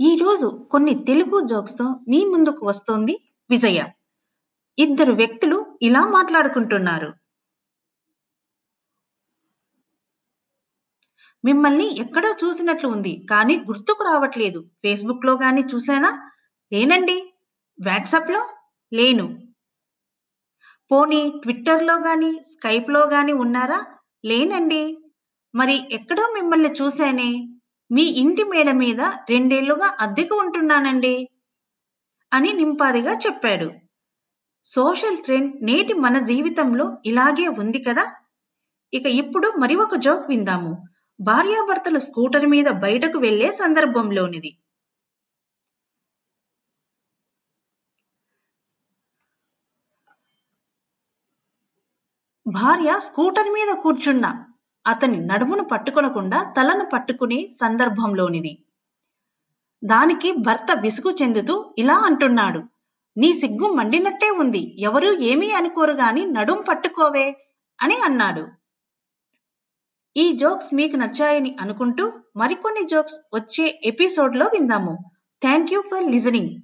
ఈరోజు కొన్ని తెలుగు జోక్స్తో మీ ముందుకు వస్తోంది విజయ. ఇద్దరు వ్యక్తులు ఇలా మాట్లాడుకుంటున్నారు. మిమ్మల్ని ఎక్కడో చూసినట్లు ఉంది కానీ గుర్తుకు రావట్లేదు. ఫేస్బుక్లో గాని చూసానా లేనండి. వాట్సాప్లో లేను. పోనీ ట్విట్టర్లో గాని స్కైప్లో గాని ఉన్నారా? లేనండి. మరి ఎక్కడో మిమ్మల్ని చూశానే? మీ ఇంటి మేడ మీద రెండేళ్ళుగా అద్దెకు ఉంటున్నానండి అని నింపాదిగా చెప్పాడు. సోషల్ ట్రెండ్ నేటి మన జీవితంలో ఇలాగే ఉంది కదా? ఇక ఇప్పుడు మరి ఒక జోక్ విందాము. భార్యాభర్తలు స్కూటర్ మీద బయటకు వెళ్ళే సందర్భంలోనిది. భార్య స్కూటర్ మీద కూర్చున్న. అతని నడుమును పట్టుకొనకుండా తలను పట్టుకునే సందర్భంలోనిది. దానికి భర్త విసుగు చెందుతూ ఇలా అంటున్నాడు నీ సిగ్గు మండినట్టే ఉంది ఎవరూ ఏమీ అనుకోరు గాని నడుం పట్టుకోవే అని అన్నాడు. ఈ జోక్స్ మీకు నచ్చాయని అనుకుంటూ మరికొన్ని జోక్స్ వచ్చే ఎపిసోడ్లో విందాము. Thank you for listening.